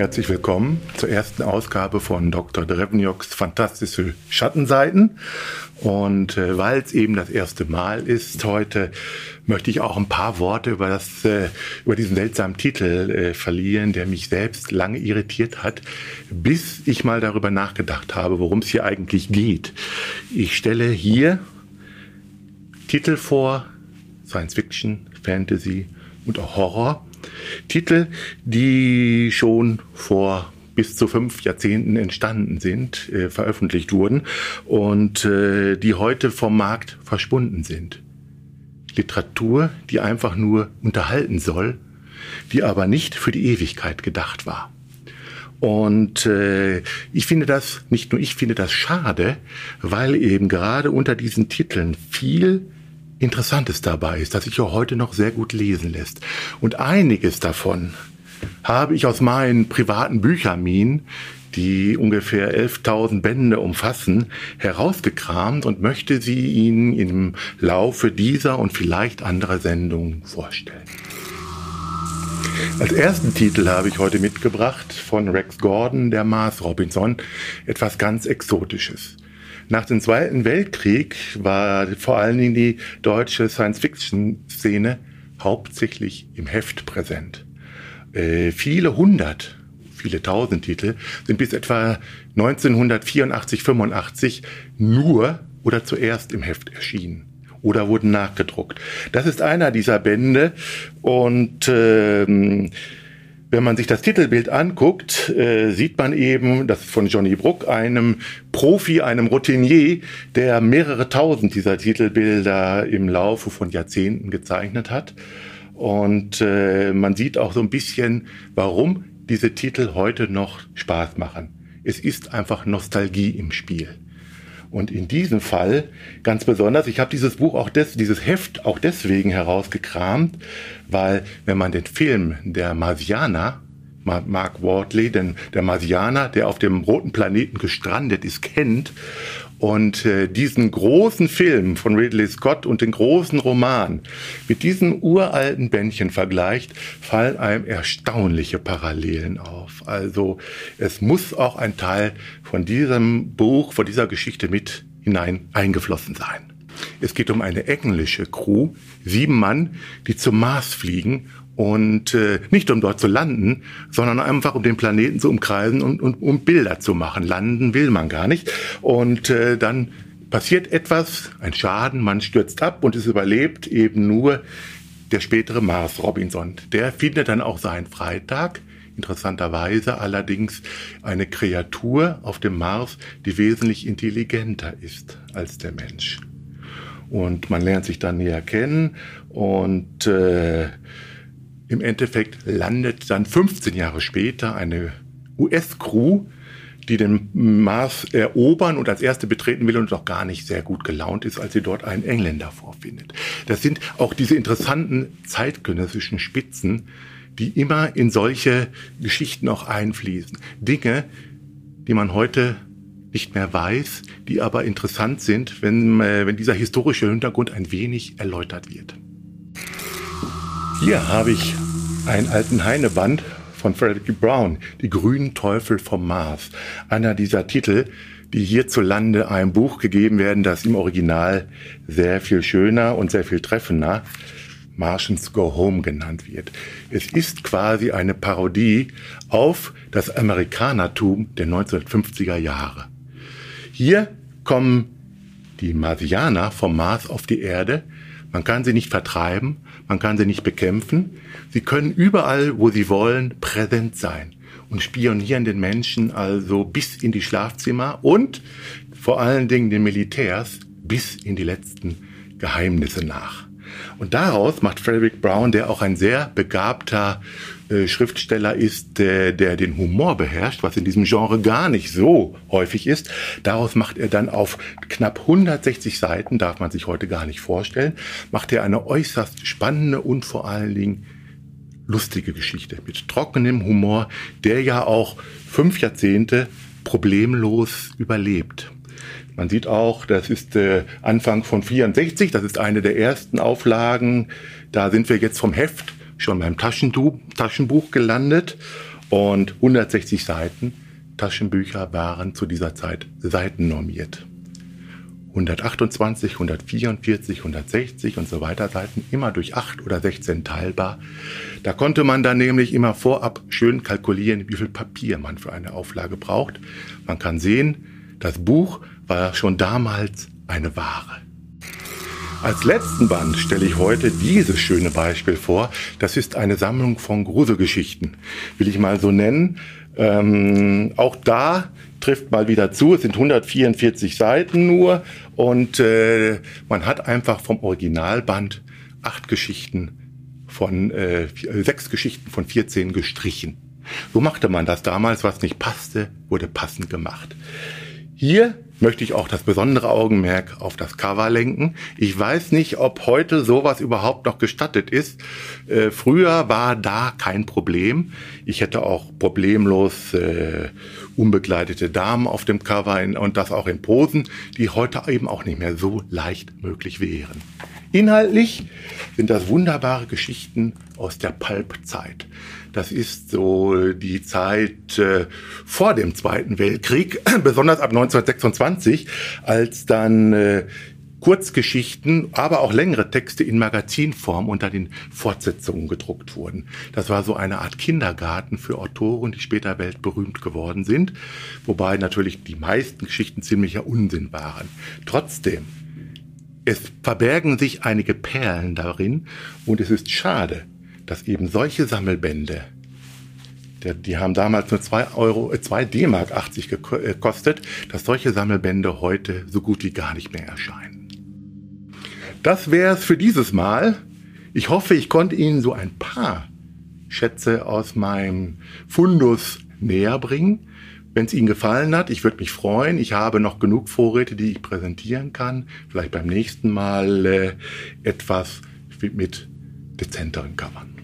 Herzlich willkommen zur ersten Ausgabe von Dr. Drevnjoks Fantastische Schattenseiten. Und äh, weil es eben das erste Mal ist heute, möchte ich auch ein paar Worte über das äh, über diesen seltsamen Titel äh, verlieren, der mich selbst lange irritiert hat, bis ich mal darüber nachgedacht habe, worum es hier eigentlich geht. Ich stelle hier Titel vor, Science Fiction, Fantasy und auch Horror. Titel, die schon vor bis zu fünf Jahrzehnten entstanden sind, äh, veröffentlicht wurden und äh, die heute vom Markt verschwunden sind. Literatur, die einfach nur unterhalten soll, die aber nicht für die Ewigkeit gedacht war. Und äh, ich finde das, nicht nur ich finde das schade, weil eben gerade unter diesen Titeln viel Interessantes dabei ist, das sich auch heute noch sehr gut lesen lässt. Und einiges davon habe ich aus meinen privaten Bücherminen, die ungefähr 11.000 Bände umfassen, herausgekramt und möchte sie Ihnen im Laufe dieser und vielleicht anderer Sendungen vorstellen. Als ersten Titel habe ich heute mitgebracht von Rex Gordon, der Mars Robinson, etwas ganz Exotisches. Nach dem Zweiten Weltkrieg war vor allen Dingen die deutsche Science-Fiction-Szene hauptsächlich im Heft präsent. Äh, viele hundert, viele tausend Titel sind bis etwa 1984, 85 nur oder zuerst im Heft erschienen oder wurden nachgedruckt. Das ist einer dieser Bände und ähm, wenn man sich das Titelbild anguckt, äh, sieht man eben, das ist von Johnny Bruck, einem Profi, einem Routinier, der mehrere tausend dieser Titelbilder im Laufe von Jahrzehnten gezeichnet hat. Und äh, man sieht auch so ein bisschen, warum diese Titel heute noch Spaß machen. Es ist einfach Nostalgie im Spiel. Und in diesem Fall ganz besonders, ich habe dieses Buch auch des, dieses Heft auch deswegen herausgekramt, weil wenn man den Film der Marsianer Mark Wardley, denn der Marsianer, der auf dem roten Planeten gestrandet ist, kennt und äh, diesen großen Film von Ridley Scott und den großen Roman mit diesem uralten Bändchen vergleicht, fallen einem erstaunliche Parallelen auf. Also es muss auch ein Teil von diesem Buch, von dieser Geschichte mit hinein eingeflossen sein. Es geht um eine englische Crew, sieben Mann, die zum Mars fliegen und äh, nicht um dort zu landen, sondern einfach um den Planeten zu umkreisen und, und um Bilder zu machen. Landen will man gar nicht. Und äh, dann passiert etwas, ein Schaden, man stürzt ab und es überlebt eben nur der spätere Mars Robinson. Der findet dann auch seinen Freitag. Interessanterweise allerdings eine Kreatur auf dem Mars, die wesentlich intelligenter ist als der Mensch. Und man lernt sich dann näher kennen und äh, im Endeffekt landet dann 15 Jahre später eine US-Crew, die den Mars erobern und als erste betreten will und auch gar nicht sehr gut gelaunt ist, als sie dort einen Engländer vorfindet. Das sind auch diese interessanten zeitgenössischen Spitzen, die immer in solche Geschichten auch einfließen. Dinge, die man heute nicht mehr weiß, die aber interessant sind, wenn, äh, wenn dieser historische Hintergrund ein wenig erläutert wird. Hier habe ich einen alten Heineband von Frederick Brown, Die grünen Teufel vom Mars. Einer dieser Titel, die hierzulande einem Buch gegeben werden, das im Original sehr viel schöner und sehr viel treffender Martians Go Home genannt wird. Es ist quasi eine Parodie auf das Amerikanertum der 1950er Jahre. Hier kommen die Marsianer vom Mars auf die Erde. Man kann sie nicht vertreiben, man kann sie nicht bekämpfen. Sie können überall, wo sie wollen, präsent sein und spionieren den Menschen also bis in die Schlafzimmer und vor allen Dingen den Militärs bis in die letzten Geheimnisse nach. Und daraus macht Frederick Brown, der auch ein sehr begabter äh, Schriftsteller ist, der, der den Humor beherrscht, was in diesem Genre gar nicht so häufig ist. Daraus macht er dann auf knapp 160 Seiten, darf man sich heute gar nicht vorstellen, macht er eine äußerst spannende und vor allen Dingen lustige Geschichte mit trockenem Humor, der ja auch fünf Jahrzehnte problemlos überlebt. Man sieht auch, das ist äh, Anfang von 64, das ist eine der ersten Auflagen. Da sind wir jetzt vom Heft schon beim Taschenbuch, Taschenbuch gelandet. Und 160 Seiten Taschenbücher waren zu dieser Zeit seitennormiert. 128, 144, 160 und so weiter Seiten, immer durch 8 oder 16 teilbar. Da konnte man dann nämlich immer vorab schön kalkulieren, wie viel Papier man für eine Auflage braucht. Man kann sehen, das Buch war schon damals eine Ware. Als letzten Band stelle ich heute dieses schöne Beispiel vor. Das ist eine Sammlung von Gruselgeschichten, will ich mal so nennen. Ähm, auch da trifft mal wieder zu. Es sind 144 Seiten nur und äh, man hat einfach vom Originalband acht Geschichten von äh, sechs Geschichten von 14 gestrichen. So machte man das damals, was nicht passte, wurde passend gemacht. Hier möchte ich auch das besondere Augenmerk auf das Cover lenken. Ich weiß nicht, ob heute sowas überhaupt noch gestattet ist. Äh, früher war da kein Problem. Ich hätte auch problemlos äh, unbegleitete Damen auf dem Cover in, und das auch in Posen, die heute eben auch nicht mehr so leicht möglich wären. Inhaltlich sind das wunderbare Geschichten aus der Pulp-Zeit. Das ist so die Zeit äh, vor dem Zweiten Weltkrieg, besonders ab 1926, als dann äh, Kurzgeschichten, aber auch längere Texte in Magazinform unter den Fortsetzungen gedruckt wurden. Das war so eine Art Kindergarten für Autoren, die später weltberühmt geworden sind, wobei natürlich die meisten Geschichten ziemlicher Unsinn waren. Trotzdem, es verbergen sich einige Perlen darin und es ist schade, dass eben solche Sammelbände, die, die haben damals nur zwei Euro, äh, zwei D-Mark 80 äh, gekostet, dass solche Sammelbände heute so gut wie gar nicht mehr erscheinen. Das wäre es für dieses Mal. Ich hoffe, ich konnte Ihnen so ein paar Schätze aus meinem Fundus näher bringen. Wenn es Ihnen gefallen hat, ich würde mich freuen. Ich habe noch genug Vorräte, die ich präsentieren kann. Vielleicht beim nächsten Mal äh, etwas mit dezenteren Covern.